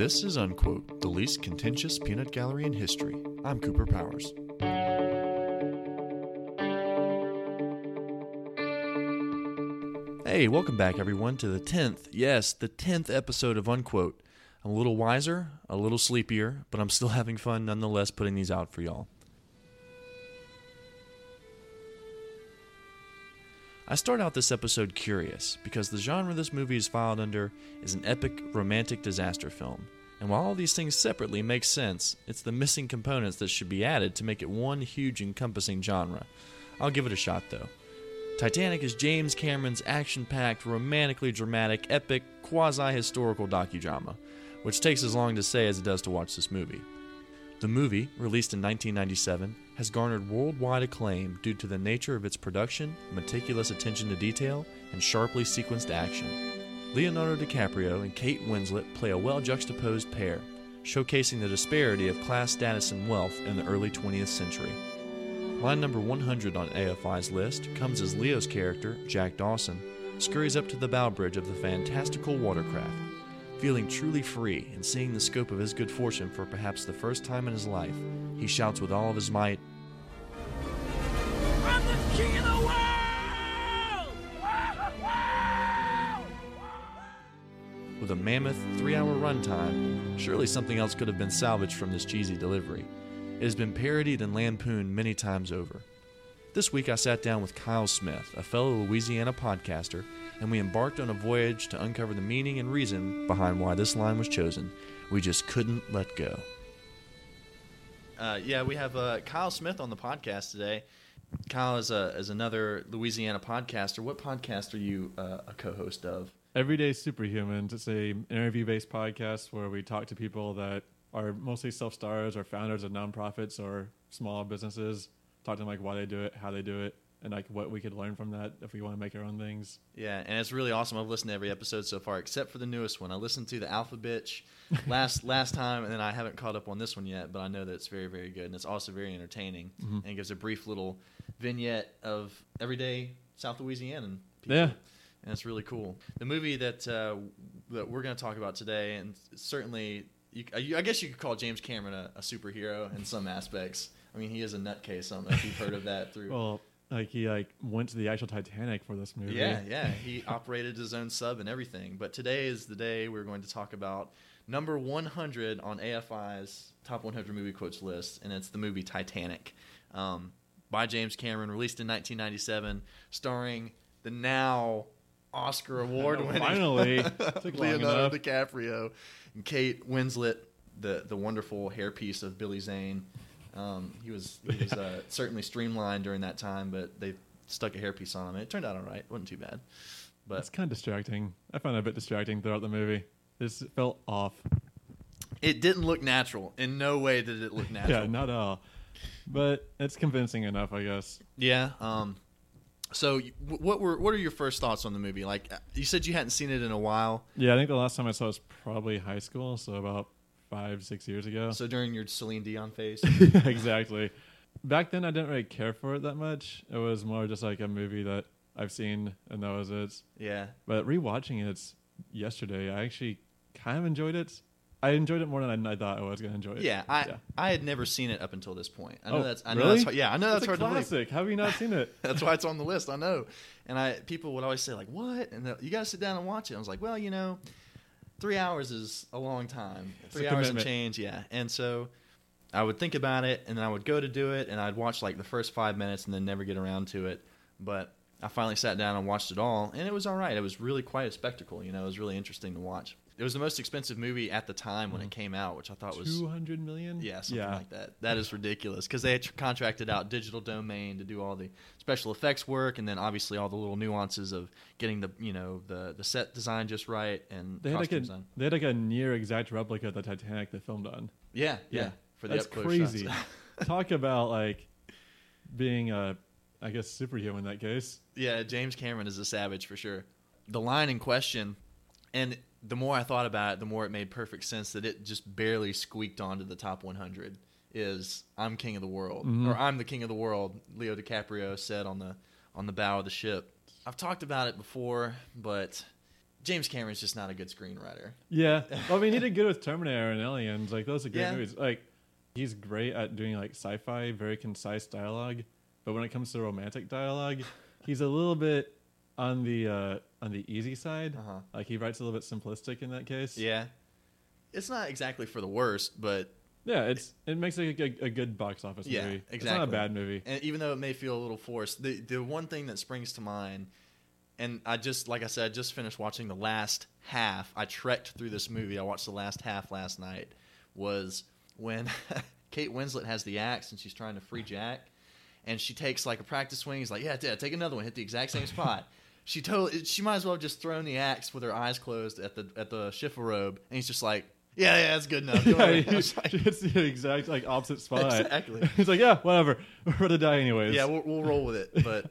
This is Unquote, the least contentious peanut gallery in history. I'm Cooper Powers. Hey, welcome back, everyone, to the 10th, yes, the 10th episode of Unquote. I'm a little wiser, a little sleepier, but I'm still having fun nonetheless putting these out for y'all. I start out this episode curious because the genre this movie is filed under is an epic romantic disaster film. And while all these things separately make sense, it's the missing components that should be added to make it one huge encompassing genre. I'll give it a shot though. Titanic is James Cameron's action packed, romantically dramatic, epic, quasi historical docudrama, which takes as long to say as it does to watch this movie. The movie, released in 1997, has garnered worldwide acclaim due to the nature of its production, meticulous attention to detail, and sharply sequenced action. Leonardo DiCaprio and Kate Winslet play a well juxtaposed pair, showcasing the disparity of class status and wealth in the early 20th century. Line number 100 on AFI's list comes as Leo's character, Jack Dawson, scurries up to the bow bridge of the fantastical watercraft. Feeling truly free and seeing the scope of his good fortune for perhaps the first time in his life, he shouts with all of his might, I'm the king of the world! With a mammoth three hour runtime, surely something else could have been salvaged from this cheesy delivery. It has been parodied and lampooned many times over. This week I sat down with Kyle Smith, a fellow Louisiana podcaster, and we embarked on a voyage to uncover the meaning and reason behind why this line was chosen. We just couldn't let go. Uh, yeah, we have uh, Kyle Smith on the podcast today. Kyle is, a, is another Louisiana podcaster. What podcast are you uh, a co host of? Everyday Superhuman. It's a interview based podcast where we talk to people that are mostly self stars or founders of nonprofits or small businesses. Talk to them like why they do it, how they do it, and like what we could learn from that if we want to make our own things. Yeah, and it's really awesome. I've listened to every episode so far, except for the newest one. I listened to the Alpha Bitch last last time, and then I haven't caught up on this one yet. But I know that it's very very good, and it's also very entertaining, Mhm. and gives a brief little vignette of everyday South Louisianan people. Yeah. and it's really cool. The movie that uh, that we're going to talk about today, and certainly, you, I guess you could call James Cameron a, a superhero in some aspects. I mean, he is a nutcase. I don't know if you've heard of that through. Well, like he like went to the actual Titanic for this movie. Yeah, yeah. He operated his own sub and everything. But today is the day we're going to talk about number 100 on AFI's top 100 movie quotes list, and it's the movie Titanic, um, by James Cameron, released in 1997, starring the now Oscar award winning Finally. Leonardo. DiCaprio and Kate Winslet, the the wonderful hairpiece of Billy Zane. Um, he was he was uh, certainly streamlined during that time, but they stuck a hairpiece on him. It turned out all right. It wasn't too bad. But It's kind of distracting. I found it a bit distracting throughout the movie. This felt off. it didn't look natural. In no way did it look natural. Yeah, not at all. But it's convincing enough, I guess. Yeah. Um, so, what were what are your first thoughts on the movie? Like uh, you said, you hadn't seen it in a while. Yeah, I think the last time I saw it was probably high school, so about five, six years ago. So during your Celine Dion phase. exactly. Back then, I didn't really care for it that much. It was more just like a movie that I've seen, and that was it. yeah. But rewatching it yesterday, I actually kind of enjoyed it. I enjoyed it more than I, thought I was going to enjoy it. Yeah, I I had never seen it up until this point. I know Oh, that's I know really? that's hard- yeah I know that's, That's a hard to believe. classic. How have you not seen it? That's why it's on the list. I know. And I people would always say like, "What?" And you got to sit down and watch it. I was like, "Well, you know, three hours is a long time. It's a Three hours and commitment. change, yeah." And so I would think about it, and then I would go to do it, and I'd watch like the first five minutes, and then never get around to it. But I finally sat down and watched it all, and it was all right. It was really quite a spectacle. You know, it was really interesting to watch. It was the most expensive movie at the time when it mm. came out, which I thought was Two hundred million. yeah, something yeah. like that. That is ridiculous because they had contracted out Digital Domain to do all the special effects work, and then obviously all the little nuances of getting the you know the the set design just right and They had like a design. they had like a near exact replica of the Titanic they filmed on. Yeah, yeah, for the That's up close crazy. Talk about like being a, I guess, superhuman in that case. yeah, James Cameron is a savage for sure. The line in question, and the more I thought about it, the more it made perfect sense that it just barely squeaked onto the top 100. Is I'm king of the world, Mhm. or I'm the king of the world? Leo DiCaprio said on the on the bow of the ship. I've talked about it before, but James Cameron's just not a good screenwriter. Yeah, well, I mean, he did good with Terminator and Aliens. Like those are great Yeah. movies. Like he's great at doing like sci-fi, very concise dialogue. But when it comes to romantic dialogue, he's a little bit on the uh, on the easy side. Uh-huh. Like he writes a little bit simplistic in that case. Yeah, it's not exactly for the worst, but yeah. It's it makes it a, a good box office Yeah, movie. It's not a bad movie. and even though it may feel a little forced, the the one thing that springs to mind, and I just like I said, I just finished watching the last half. I trekked through this movie. I watched the last half last night. Was when Kate Winslet has the axe and she's trying to free Jack, and she takes like a practice swing. He's like, "Yeah, yeah, take another one. Hit the exact same spot." She totally. She might as well have just thrown the axe with her eyes closed at the at the Schiffer robe, and he's just like, "Yeah, yeah, that's good enough." Yeah, worry." he I like, it's the exact like opposite spot. Exactly. He's like, yeah, whatever. We're gonna die anyways. Yeah, we'll, we'll roll with it. But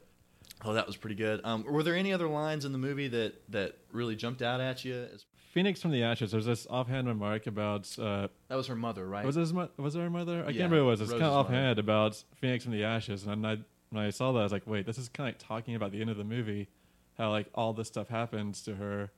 oh, that was pretty good. Um, were there any other lines in the movie that that really jumped out at you? Phoenix from the Ashes. There's this offhand remark about uh, That was her mother, right? was his mo- was her mother? I Yeah, can't remember what it was. It's kind of mother. offhand about Phoenix from the Ashes, and I when I saw that, I was like, wait, this is kind of talking about the end of the movie, how like all this stuff happens to her,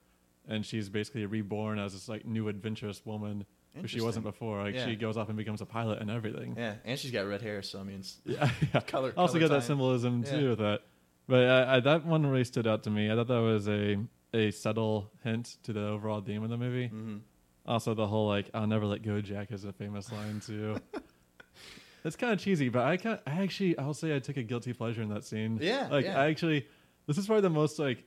and she's basically reborn as this like new adventurous woman who she wasn't before. Like Yeah. she goes off and becomes a pilot and everything. yeah, and she's got red hair, so I mean, it's, Yeah, yeah. Color- also color got that time. symbolism Yeah. too with that. But I, I, that one really stood out to me. I thought that was a a subtle hint to the overall theme of the movie. mhm. Also, the whole like "I'll never let go, Jack" is a famous line too. it's kind of cheesy, but I can I actually I'll say I took a guilty pleasure in that scene. Yeah, like yeah. I actually this is probably the most like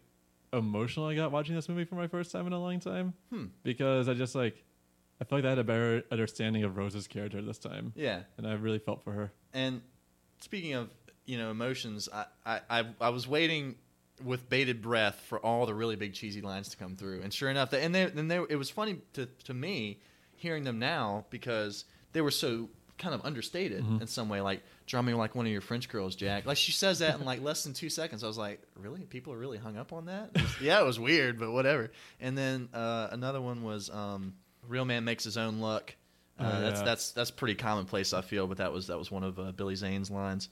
emotional I got watching this movie for my first time in a long time Hmm. because I just like I feel like I had a better understanding of Rose's character this time, yeah. and I really felt for her. And speaking of you know emotions, I, I I I was waiting with bated breath for all the really big cheesy lines to come through, and sure enough, they, and they and they it was funny to to me hearing them now because they were so kind of understated Mhm. in some way, like draw me like one of your French girls, Jack. Like she says that in like less than two seconds. I was like, really? People are really hung up on that? It was- yeah, it was weird, but whatever. And then uh, another one was um, real man makes his own luck. Uh, Oh, That's yeah. that's that's pretty commonplace, I feel. But that was that was one of uh, Billy Zane's lines,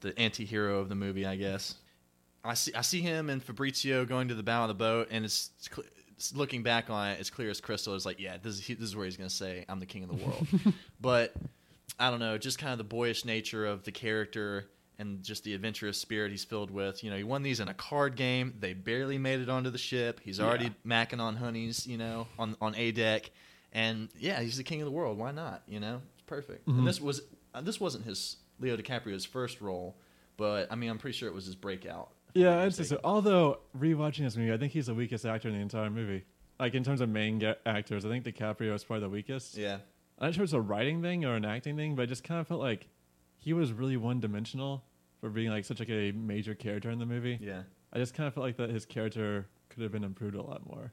the anti-hero of the movie, I guess. I see I see him and Fabrizio going to the bow of the boat, and it's, it's cl- looking back on it, it's clear as crystal. It's like, yeah, this is he, this is where he's going to say, "I'm the king of the world." but I don't know, just kind of the boyish nature of the character and just the adventurous spirit he's filled with. You know, he won these in a card game. They barely made it onto the ship. He's already Yeah. macking on honeys, you know, on on a deck, and yeah, he's the king of the world. Why not? You know, it's perfect. Mhm. And this was uh, this wasn't his Leo DiCaprio's first role, but I mean, I'm pretty sure it was his breakout. Yeah, I'd say not it's just, mistaken. although rewatching this movie, I think he's the weakest actor in the entire movie. Like in terms of main actors, I think DiCaprio is probably the weakest. yeah, I'm not sure it's a writing thing or an acting thing, but I just kind of felt like he was really one dimensional for being like such like a major character in the movie. yeah. I just kind of felt like that his character could have been improved a lot more.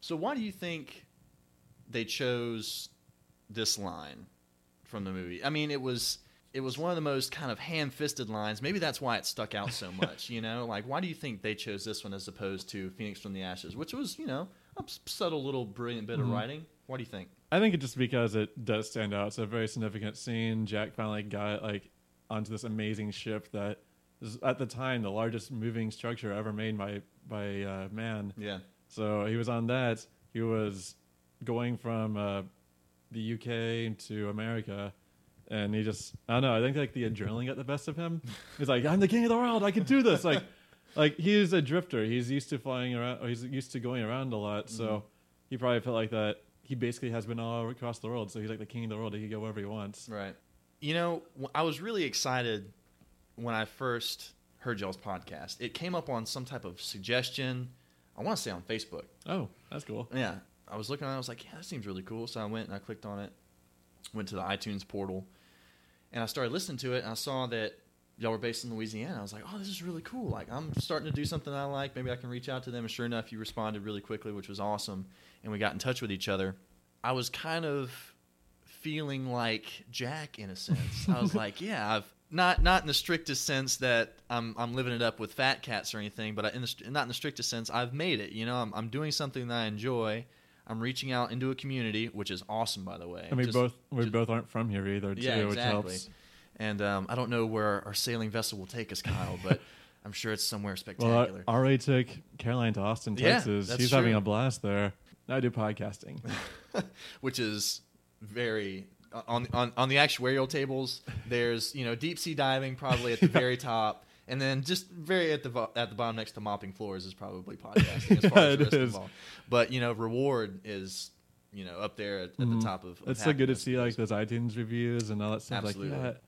So why do you think they chose this line from the movie? I mean, it was it was one of the most kind of ham-fisted lines. Maybe that's why it stuck out so much. you know, like why do you think they chose this one as opposed to Phoenix from the Ashes, which was you know a subtle little brilliant bit of Mhm. writing? What do you think? I think it's just because it does stand out. It's a very significant scene. Jack finally got like onto this amazing ship that is at the time the largest moving structure ever made by by uh, man. Yeah, So he was on that. He was going from uh, the UK to America, and he just I don't know. I think like the adrenaline got the best of him. He's like, I'm the king of the world. I can do this. Like, like he's a drifter. He's used to flying around. Or he's used to going around a lot. So he probably felt like that. He basically has been all across the world. So he's like the king of the world. He can go wherever he wants. right. You know, I was really excited when I first heard y'all's podcast. It came up on some type of suggestion. I want to say on Facebook. Oh, that's cool. Yeah, I was looking at it. I was like, yeah, that seems really cool. So I went and I clicked on it, went to the iTunes portal, and I started listening to it. And I saw that y'all were based in Louisiana. I was like, oh, this is really cool. Like, I'm starting to do something I like. Maybe I can reach out to them. And sure enough, you responded really quickly, which was awesome. And we got in touch with each other. I was kind of feeling like Jack in a sense. I was like, yeah, I've not not in the strictest sense that I'm I'm living it up with fat cats or anything, but in the, not in the strictest sense, I've made it. You know, I'm I'm doing something that I enjoy. I'm reaching out into a community, which is awesome, by the way. And we Just- both we just- both aren't from here either, too, Yeah, which helps. And um, I don't know where our sailing vessel will take us, Kyle, but I'm sure it's somewhere Well, spectacular. I already took Caroline to Austin, Yeah, Texas. She's having a blast there. I do podcasting. which is very on on on the actuarial tables. There's you know deep sea diving probably at the very top, and then just very at the vo- at the bottom next to mopping floors is probably podcasting as far Yeah, as it the risk is. involved. But you know reward is you know up there at, at Mhm. the top of. of it's so good to see like those iTunes reviews and all that stuff. Absolutely. Like, yeah,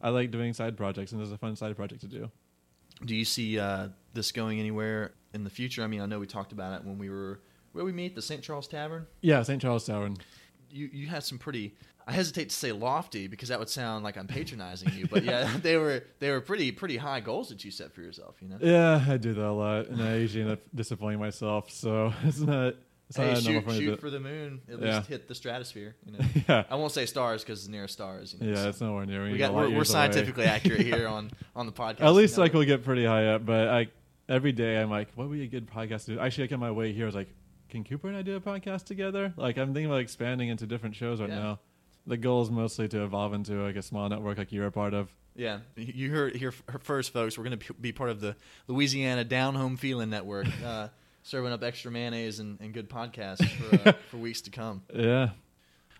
I like doing side projects, and there's a fun side project to do. Do you see uh, this going anywhere in the future? I mean, I know we talked about it when we were where we meet the St. Charles Tavern. Yeah, St. Charles Tavern. you you had some pretty I hesitate to say lofty because that would sound like I'm patronizing you, but yeah, they were they were pretty pretty high goals that you set for yourself, you know. Yeah, I do that a lot, and I usually end up disappointing myself. So it's not. It's Hey, shoot, shoot for the moon. At Yeah. least hit the stratosphere. You know, yeah, I won't say stars because it's near stars. You know, yeah, so it's nowhere near. we We're got we're, we're away. scientifically accurate here on on the podcast. At least you know. like we'll get pretty high up, but I every day I'm like, what would be a good podcast to do? Actually, like on my way here, I was like, can Cooper and I do a podcast together? Like I'm thinking about expanding into different shows right Yeah. now. The goal is mostly to evolve into like a small network like you're a part of. Yeah, you heard here first, folks. We're going to be part of the Louisiana Down Home Feeling Network, uh, serving up extra mayonnaise and, and good podcasts for, uh, for weeks to come. Yeah,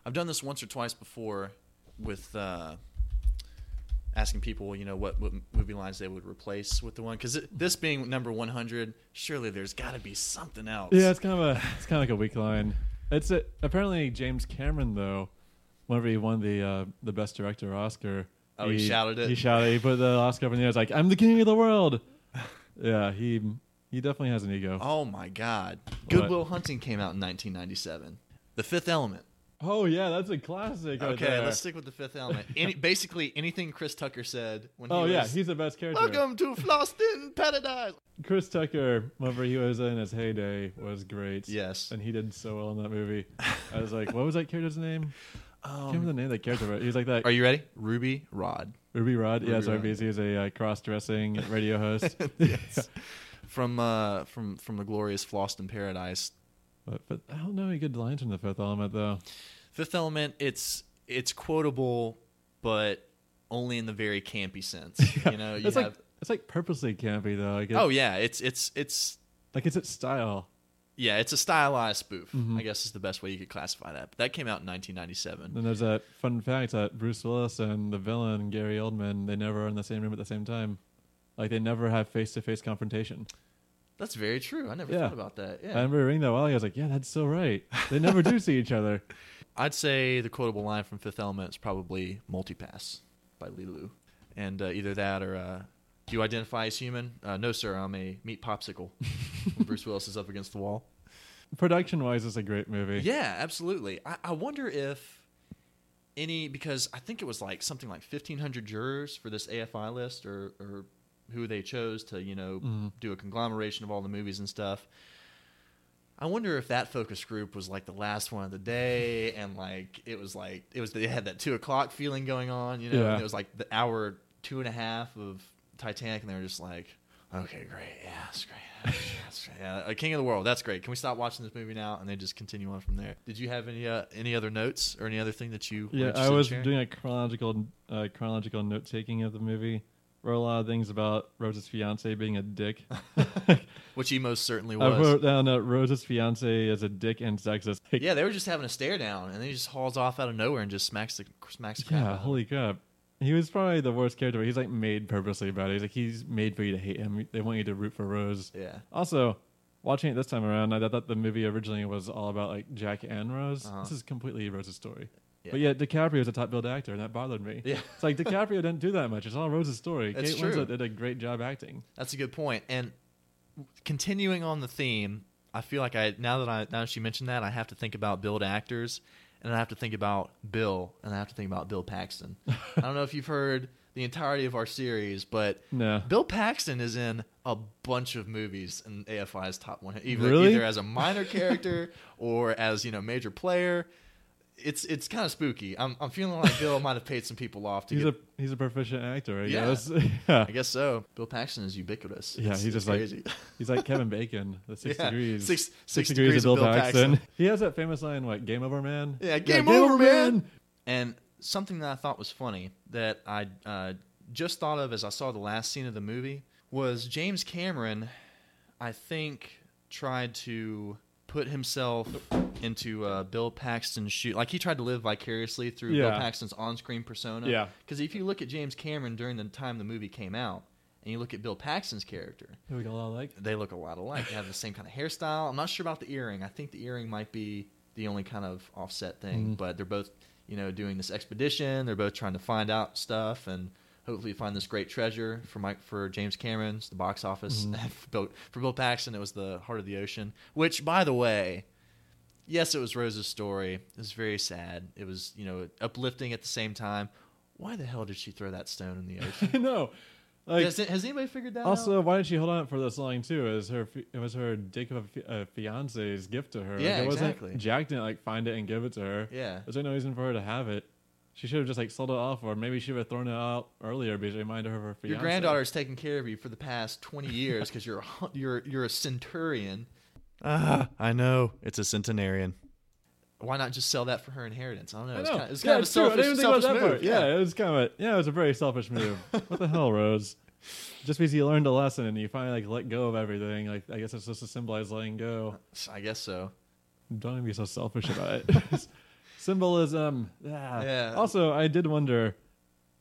I've done this once or twice before with uh, asking people, you know, what, what movie lines they would replace with the one. Because this being number 100, surely there's got to be something else. yeah, it's kind of a it's kind of like a weak line. It's a, apparently James Cameron though. Whenever he won the uh, the best director Oscar, Oh, he shouted it? He shouted. He put the Oscar up in the air. It's like I'm the king of the world. yeah, he he definitely has an ego. Oh my God. Good Will Hunting came out in 1997. The Fifth Element. Oh yeah, that's a classic. right Okay, there. let's stick with the Fifth Element. Any, basically, anything Chris Tucker said when he Oh was. yeah, he's the best character. Welcome to Fhloston Paradise. Chris Tucker, whenever he was in his heyday, was great. Yes. and he did so well in that movie. I was like, what was that character's name? I can't remember the name of that character. But he was like that. are you ready? Ruby Rhod. Ruby Rhod? yeah, Ruby sorry, Rhod. he was a uh, cross-dressing radio host. yes. from uh from from the glorious Fhloston Paradise. but, but I don't know any good lines from the Fifth Element though. Fifth Element, it's it's quotable, but only in the very campy sense. You know, you it's have. like it's like purposely campy though. Like it, oh yeah, it's it's it's like it's its style. yeah, it's a stylized spoof. Mhm. I guess is the best way you could classify that. But that came out in 1997. And there's that fun fact that Bruce Willis and the villain Gary Oldman they never are in the same room at the same time. Like they never have face-to-face confrontation. That's very true. I never Yeah. thought about that. I Yeah, remember reading that while I was like, yeah, that's so right. They never do see each other. I'd say the quotable line from Fifth Element is probably "Multipass" by Leeloo, and uh, either that or uh, "Do you identify as human?" Uh, no, sir. I'm a meat popsicle. when Bruce Willis is up against the wall. Production wise, it's a great movie. Yeah, absolutely. I, I wonder if any because I think it was like something like fifteen hundred jurors for this AFI list, or or who they chose to you know Mhm. do a conglomeration of all the movies and stuff. I wonder if that focus group was like the last one of the day, and like it was like it was they had that two o'clock feeling going on, you know. Yeah. And it was like the hour two and a half of Titanic, and they were just like, okay, great, yeah, that's great. That's, that's great. Yeah, a King of the World. That's great. Can we stop watching this movie now? And they just continue on from there. Did you have any uh, any other notes or any other thing that you? Yeah, I was doing a chronological uh, chronological note taking of the movie. Wrote a lot of things about Rose's fiance being a dick. which he most certainly was. I wrote down that Rose's fiance is a dick and sexist. Like, yeah, they were just having a stare down, and then he just hauls off out of nowhere and just smacks the smacks the yeah, holy crap. He was probably the worst character. He's like made purposely about it. He's like he's made for you to hate him. They want you to root for Rose. Yeah. Also, watching it this time around, I thought the movie originally was all about like Jack and Rose. Uh-huh. This is completely Rose's story. Yeah. But yet DiCaprio is a top billed actor, and that bothered me. Yeah. It's like DiCaprio didn't do that much. It's all Rose's story. That's Kate true. Winslet did a great job acting. That's a good point. And continuing on the theme, I feel like I now that I now that she mentioned that, I have to think about billed actors, and I have to think about Bill, and I have to think about Bill Paxton. I don't know if you've heard the entirety of our series, but No. Bill Paxton is in a bunch of movies in AFI's top one, either, Really? either as a minor character or as you know major player. It's it's kind of spooky. I'm I'm feeling like Bill might have paid some people off to He's get. a he's a proficient actor, I Yeah. guess. yeah. I guess so. Bill Paxton is ubiquitous. Yeah, It's- he's just like- crazy. He's like Kevin Bacon, the six Yeah, degrees. Six, six, degrees, degrees, of Bill, Bill Paxton. He has that famous line, what, Game Over Man? Yeah, game over, man. And something that I thought was funny that I uh, just thought of as I saw the last scene of the movie was James Cameron, I think, tried to put himself into uh, Bill Paxton's shoe. Like he tried to live vicariously through Bill Paxton's on-screen persona. Yeah. Because if you look at James Cameron during the time the movie came out, and you look at Bill Paxton's character, Who we got a lot like? they look a lot alike. They have the same kind of hairstyle. I'm not sure about the earring. I think the earring might be the only kind of offset thing. Mhm. But they're both, you know, doing this expedition. They're both trying to find out stuff and hopefully find this great treasure for Mike for James Cameron's the box office. Mhm. for, Bill, for Bill Paxton, it was the Heart of the Ocean. Which, by the way, yes, it was Rose's story. It was very sad. It was you know uplifting at the same time. Why the hell did she throw that stone in the ocean? no. Like has, it- has anybody figured that out? also, why did she hold on for this long too? It was her it was her dick of a, fi- a fiance's gift to her. Like, Yeah, it wasn't, exactly. Jack didn't like find it and give it to her. Yeah. There's no reason for her to have it. She should have just like sold it off, or maybe she would have thrown it out earlier because it reminded her of her fiance. Your granddaughter granddaughter's taken care of you for the past twenty years because you're a, you're you're a centurion. Ah, I know it's a centenarian. Why not just sell that for her inheritance? I don't know. It's kind of, it's yeah, kind of a it's. I selfish, didn't even think about selfish that move. part. Yeah. it was kind of a, yeah, it was a very selfish move. what the hell, Rose? Just because you learned a lesson and you finally like let go of everything, like I guess it's just to symbolize letting go. I guess so. Don't even be so selfish about it. Symbolism. Ah. Yeah. Also, I did wonder,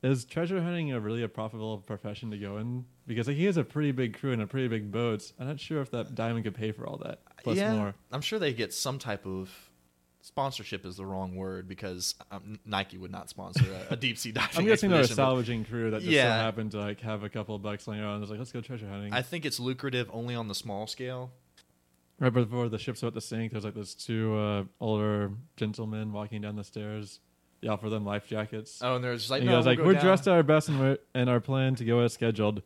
is treasure hunting a really a profitable profession to go in? Because like, he has a pretty big crew and a pretty big boat. I'm not sure if that diamond could pay for all that. Plus yeah, more. I'm sure they get some type of sponsorship is the wrong word because um, Nike would not sponsor a, a deep sea diving. I'm guessing they're a salvaging crew that just Yeah. so happened to like have a couple of bucks laying around. and was like, let's go treasure hunting. I think it's lucrative only on the small scale. Right before the ship's about to sink, there's like those two uh, older gentlemen walking down the stairs. They offer them life jackets. Oh, and there's just like and no, he goes we'll like, go "We're down." dressed our best and, we're, and our plan to go as scheduled.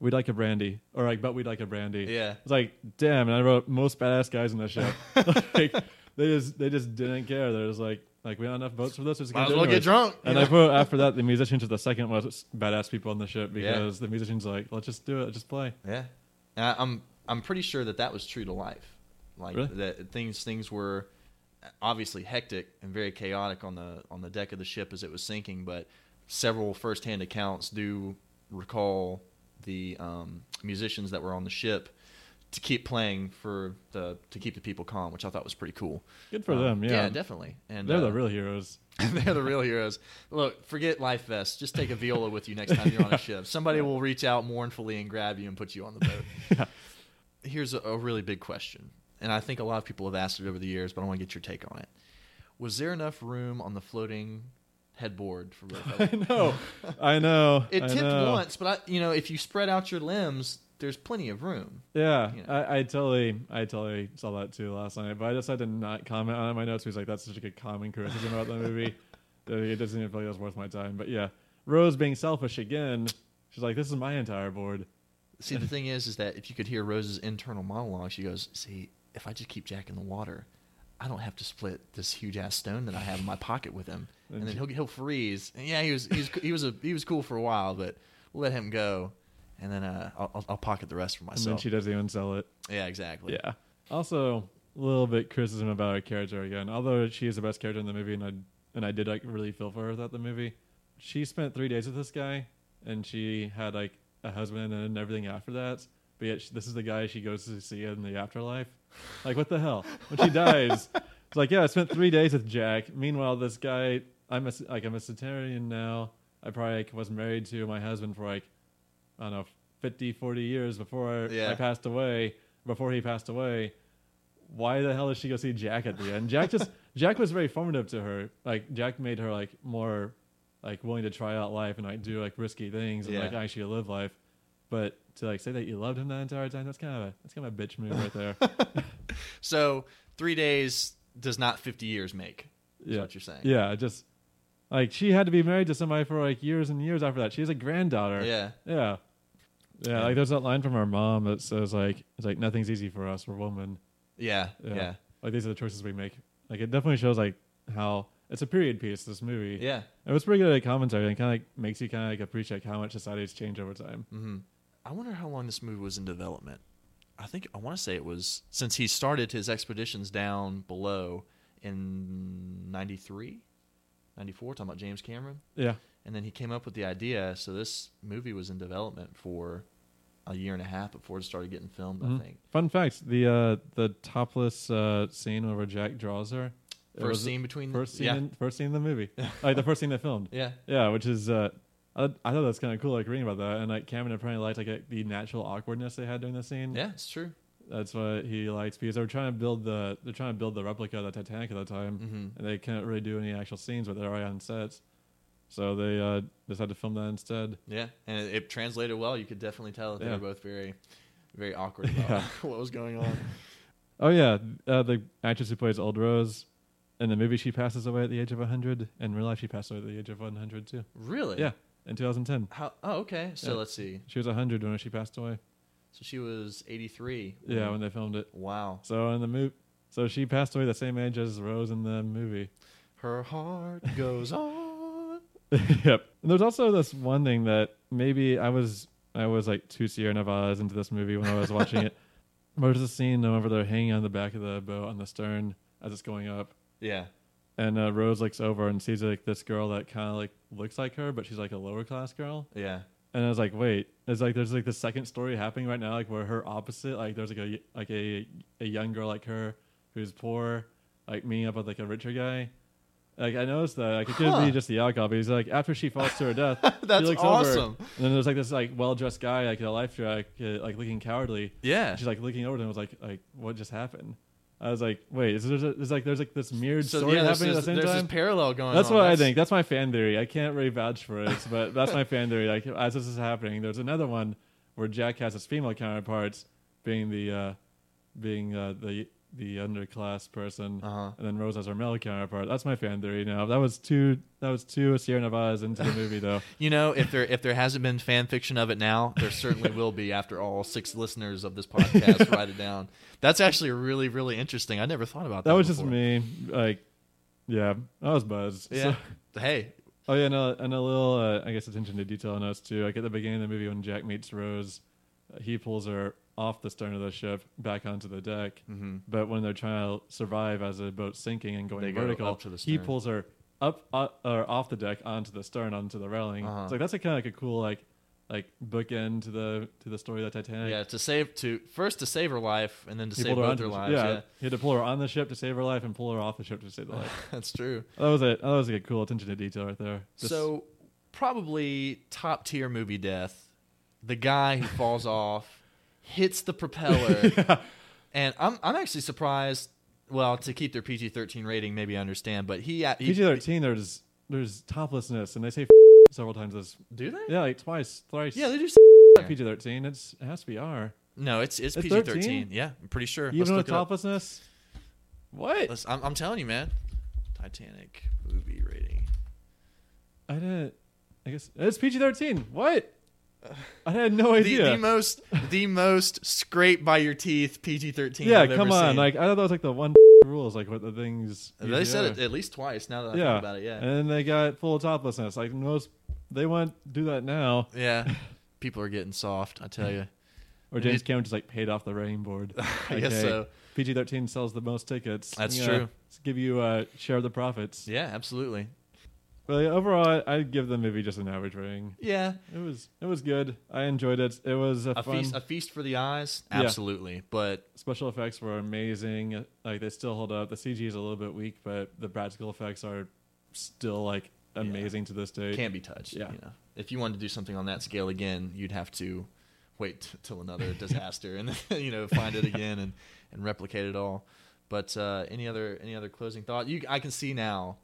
We'd like a brandy, or like, but we'd like a brandy." Yeah. It's like, damn, and I wrote most badass guys in the ship. like, they just they just didn't care. They're just like, like we don't have enough boats for this. Just Might as well it get anyways." drunk. And I put after that the musicians are the second most badass people on the ship Yeah. because the musicians are like, let's just do it, let's just play. Yeah, I, I'm I'm pretty sure that that was true to life. Like Really? that things things were obviously hectic and very chaotic on the on the deck of the ship as it was sinking, but several firsthand accounts do recall the um, musicians that were on the ship to keep playing for the to keep the people calm, which I thought was pretty cool. Good for Um, them, yeah. definitely. And They're uh, the real heroes. they're the real heroes. Look, forget life vests. Just take a viola with you next time you're on a ship. Somebody will reach out mournfully and grab you and put you on the boat. Here's a, a really big question, and I think a lot of people have asked it over the years, but I want to get your take on it. Was there enough room on the floating headboard for both of you? I know, I know. It tipped know. once, but I, you know, if you spread out your limbs, there's plenty of room. Yeah, you know. I, I totally, I totally saw that too last night, but I decided to not comment on it in my notes because like that's such a good common criticism about the movie that it doesn't even feel like it was worth my time. But yeah, Rose being selfish again. She's like, "This is my entire board." See, the thing is, is that if you could hear Rose's internal monologue, she goes, "See, if I just keep Jack in the water, I don't have to split this huge ass stone that I have in my pocket with him, and then he'll he'll freeze." And yeah, he was he was he was a he was cool for a while, but we'll let him go, and then uh, I'll I'll- pocket the rest for myself. And then she doesn't even sell it. yeah, exactly. Yeah. Also, a little bit criticism about her character again. Although she is the best character in the movie, and I and I did like really feel for her throughout the movie. She spent three days with this guy, and she had like a husband and everything after that. But yet, she, this is the guy she goes to see in the afterlife. Like, what the hell? When she dies, it's like, yeah, I spent three days with Jack. Meanwhile, this guy, I'm a, like, I'm a Satarian now. I probably like, was married to my husband for like, I don't know, 50, 40 years before Yeah. I passed away. Before he passed away, why the hell did she go see Jack at the end? Jack just Jack was very formative to her. Like Jack made her like more like willing to try out life and like do like risky things and Yeah. like actually live life. But to like say that you loved him that entire time, that's kind of a that's kind of a bitch move right there. So three days does not fifty years make. Is Yeah. what you're saying. yeah, just like she had to be married to somebody for like years and years after that. She has a granddaughter. Yeah. Yeah. Yeah, Yeah. like there's that line from our mom that says like it's like nothing's easy for us, we're women. Yeah. Yeah. Yeah. Like these are the choices we make. Like it definitely shows like how it's a period piece. This movie. Yeah. It was pretty good at commentary and kind of like makes you kind of like appreciate how much society's changed over time. hmm I wonder how long this movie was in development. I think I want to say it was since he started his expeditions down below in 93, 94, talking about James Cameron. Yeah. And then he came up with the idea. So this movie was in development for a year and a half before it started getting filmed. Mhm. I think Fun fact: the uh, the topless uh, scene where Jack draws her. First scene between First scene. yeah In, first scene in the movie. like the first scene they filmed. yeah Yeah, which is uh, I, I thought that's kind of cool, like reading about that, and like Cameron apparently liked like the natural awkwardness they had during the scene. yeah it's true. that's what he likes because they were trying to build the they're trying to build the replica of the Titanic at the time, hmm and they couldn't really do any actual scenes, but they're already on sets, so they uh, decided to film that instead. Yeah, and it, it translated well. You could definitely tell that they were both very, very awkward about Yeah. what was going on. Oh yeah, uh, the actress who plays Old Rose. In the movie, she passes away at the age of 100. In real life, she passed away at the age of 100 too. Really? Yeah, in 2010. How? Oh, okay. So Yeah. let's see. She was 100 when she passed away. So she was 83. Yeah, when they filmed it. Wow. So in the movie, so she passed away the same age as Rose in the movie. Her heart goes on. yep. And there's also this one thing that maybe I was I was like too Sierra Nevada's into this movie when I was watching it. There's a scene whenever they're hanging on the back of the boat on the stern as it's going up, Yeah. and uh, Rose looks over and sees like this girl that kind of like looks like her, but she's like a lower class girl. Yeah. And I was like, wait, it's like there's like the second story happening right now, like where her opposite, like there's like a like a a young girl like her who's poor, like meeting up with like a richer guy. Like I noticed that like it could Huh. be just the alcohol, but he's like after she falls to her death, That's looks awesome. and then there's like this like well dressed guy like a life jack uh, like looking cowardly. Yeah. And she's like looking over to him, was like like what just happened? I was like, wait, is there there's like there's like this mirrored So story yeah, there's, happening at this, the same there's time? this parallel going That's on. what I think. That's my fan theory. I can't really vouch for it, but that's my fan theory. Like as this is happening, there's another one where Jack has his female counterparts being the uh, being uh, the the underclass person, Uh-huh. and then Rose has her male counterpart. That's my fan theory. Now that was two that was two Sierra Nevadas into the movie though. You know, if there if there hasn't been fan fiction of it now, there certainly will be after all six listeners of this podcast write it down. That's actually really really interesting. I never thought about that. That was just me. Like, yeah, I was buzzed. Yeah. So- Hey. Oh yeah, no, and a little, uh, I guess, attention to detail on us too. Like at the beginning of the movie, when Jack meets Rose, uh, he pulls her off the stern of the ship back onto the deck. hmm But when they're trying to survive as a boat's sinking and going They go vertical, the he pulls her up, uh, or off the deck onto the stern, onto the railing. Uh-huh. It's like that's a kind of like a cool like like bookend to the to the story of the Titanic. Yeah, to save to first to save her life and then to He save her both their lives. Yeah, Yeah, he had to pull her on the ship to save her life and pull her off the ship to save the life. that's true. that was a that was a cool attention to detail right there. Just- so probably top tier movie death. The guy who falls off hits the propeller, and I'm I'm actually surprised. Well, to keep their PG thirteen rating, maybe I understand, but he, he PG thirteen, there's there's toplessness, and they say several times. This do they? yeah, like twice, thrice. Yeah, they do. PG thirteen. It's it has to be R. No, it's it's It's PG 13? thirteen. Yeah, I'm pretty sure. Let's Even with toplessness. What? Let's- I'm, I'm telling you, man. Titanic movie rating. I didn't. I guess it's PG thirteen. What? I had no idea. the most the most scrape by your teeth PG thirteen. yeah, I've come on. seen. Like I thought that was like the one rules, like what the things. they said it at least twice. Now that I yeah. think about it, yeah, And then they got full of toplessness. Like most, they want to do that now. yeah. People are getting soft. I tell you. Or James Cameron just like paid off the rating board. I guess so. PG thirteen sells the most tickets. That's Yeah, true. give you uh, share of the profits. Yeah, absolutely. But yeah, overall, I- I'd give the movie just an average rating. Yeah, It was it was good. I enjoyed it. It was a, a fun. feast a feast for the eyes. Yeah. Absolutely, but Special effects were amazing. Like they still hold up. The CG is a little bit weak, but the practical effects are still like Yeah. amazing to this day. can't be touched. Yeah. You know, if you wanted to do something on that scale again, you'd have to wait t- till another disaster and then, you know find it again and, and replicate it all. But uh, any other any other closing thought? You, I can see now.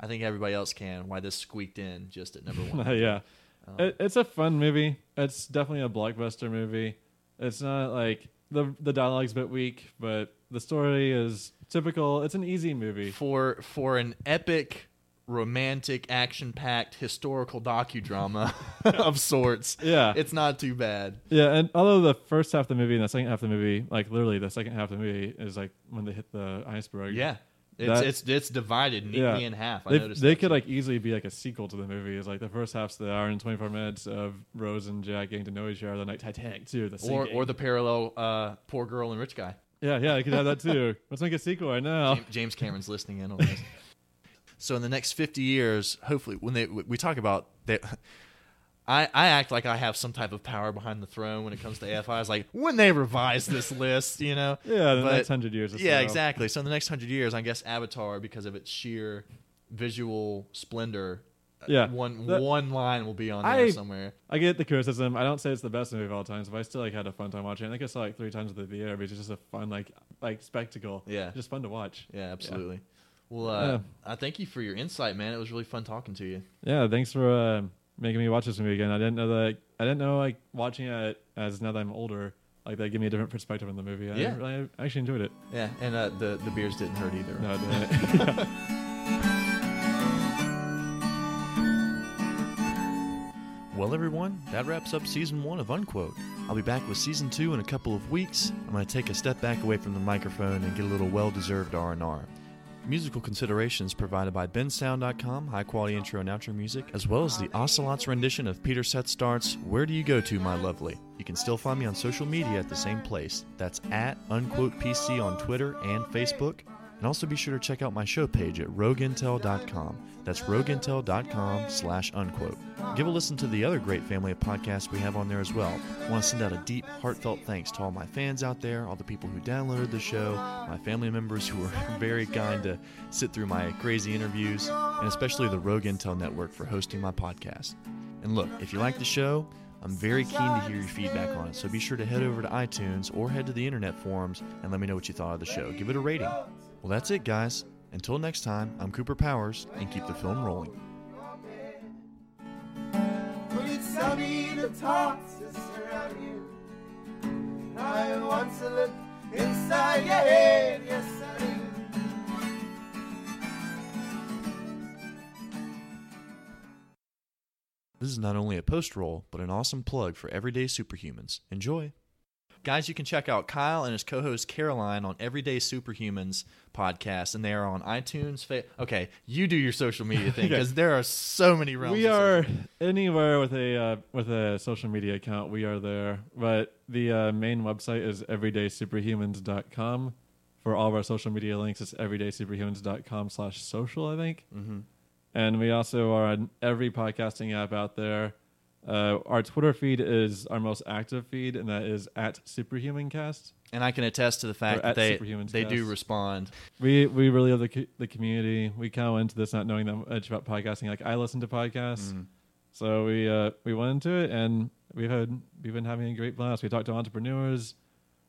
I think everybody else can why this squeaked in just at number one. yeah, Um, it, it's a fun movie. It's definitely a blockbuster movie. It's not like the the dialogue's a bit weak, but the story is typical. It's an easy movie. for for an epic romantic action packed historical docudrama of sorts Yeah, it's not too bad yeah. And although the first half of the movie and the second half of the movie, like literally the second half of the movie is like when they hit the iceberg. yeah it's That- it's it's divided neatly Yeah. in half i They, noticed they could too. like easily be like a sequel to the movie. It's like the first half's the hour and twenty four minutes of Rose and Jack getting to know each other. Then like Titanic too. The or sinking. or the parallel uh poor girl and rich guy yeah yeah I could have that too. Let's make a sequel right now. James, Cameron's listening in on this. so in the next 50 years, hopefully, when they we talk about they, I, I act like I have some type of power behind the throne when it comes to AFI. I was like, when they revise this list, you know? Yeah, the But- next hundred years. Or Yeah, so. exactly. So in the next hundred years, I guess Avatar, because of its sheer visual splendor, uh, Yeah. one That- one line will be on there I- somewhere. I get the criticism. I don't say it's the best movie of all times, but I still like had a fun time watching. it. I think I saw like three times at the theater. But it's just a fun like like spectacle. Yeah. just fun to watch. Yeah, absolutely. Well, uh, Yeah. I thank you for your insight, man. It was really fun talking to you. Yeah, thanks for uh, making me watch this movie again. I didn't know that. I didn't know like watching it as now that I'm older, like that give me a different perspective on the movie. I, Yeah. really, I actually enjoyed it. Yeah, and uh, the the beers didn't hurt either. No, it didn't. Well, everyone, that wraps up season one of Unquote. I'll be back with season two in a couple of weeks. I'm going to take a step back away from the microphone and get a little well-deserved R&R. Musical considerations provided by bensound.com, high-quality intro and outro music, as well as the Ocelot's rendition of Peter Sarstedt's "Where Do You Go To, My Lovely." You can still find me on social media at the same place. That's at Unquote PC on Twitter and Facebook. And also be sure to check out my show page at rogueintel.com. That's rogueintel.com slash unquote. Give a listen to the other great family of podcasts we have on there as well. I want to send out a deep, heartfelt thanks to all my fans out there, all the people who downloaded the show, my family members who were very kind to sit through my crazy interviews, and especially the Rogue Intel Network for hosting my podcast. And look, if you like the show, I'm very keen to hear your feedback on it, so be sure to head over to iTunes or head to the internet forums and let me know what you thought of the show. Give it a rating. Well, that's it, guys. Until next time, I'm Cooper Powers, and keep the film rolling. But it's sunny the thoughts that you. I want to look inside your head, yes I do. This is not only a post roll, but an awesome plug for Everyday Superhumans. Enjoy. Guys, you can check out Kyle and his co host Caroline on Everyday Superhumans podcast, and they are on iTunes. Fa- okay, you do your social media thing because there are so many realms. we are anywhere with a uh, with a social media account. We are there, but the uh, main website is everydaysuperhumans.com. For all of our social media links, it's everydaysuperhumans.com slash social, I think. Mhm. And we also are on every podcasting app out there. Uh, our Twitter feed is our most active feed, and that is at SuperhumanCast. And I can attest to the fact that they, they do respond. We we really love the co- the community. We kind of went into this not knowing that much about podcasting. Like I listen to podcasts, Mhm. so we uh, we went into it, and we've had we've been having a great blast. We talked to entrepreneurs,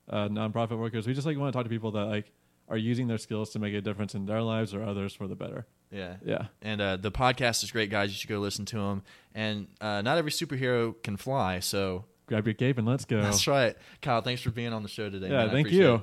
uh, nonprofit workers. We just like want to talk to people that like are using their skills to make a difference in their lives or others for the better. Yeah. Yeah, And uh, the podcast is great, guys. You should go listen to them. And uh, not every superhero can fly, so grab your cape and let's go. that's right. Kyle, thanks for being on the show today. Yeah, man. Thank you. it.